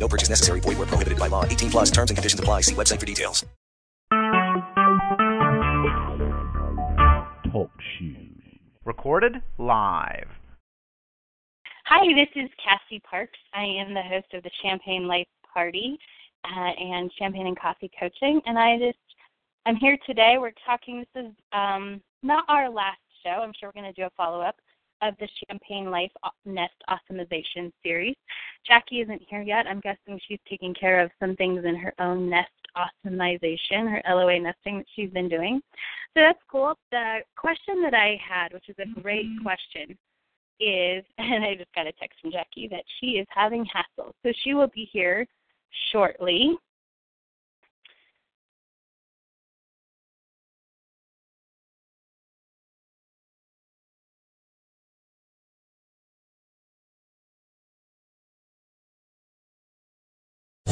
No purchase necessary. Void where prohibited by law. 18 plus terms and conditions apply. See website for details. Talk shoes. Recorded live. Hi, this is Cassie Parks. I am the host of the Champagne Life Party uh, and Champagne and Coffee Coaching, and I just I'm here today. We're talking. This is um, not our last show. I'm sure we're going to do a follow up of the Champagne Life Nest Awesomization series. Jackie isn't here yet. I'm guessing she's taking care of some things in her own nest optimization, her LOA nesting that she's been doing. So that's cool. The question that I had, which is a great mm-hmm. question, is, and I just got a text from Jackie that she is having hassle. So she will be here shortly.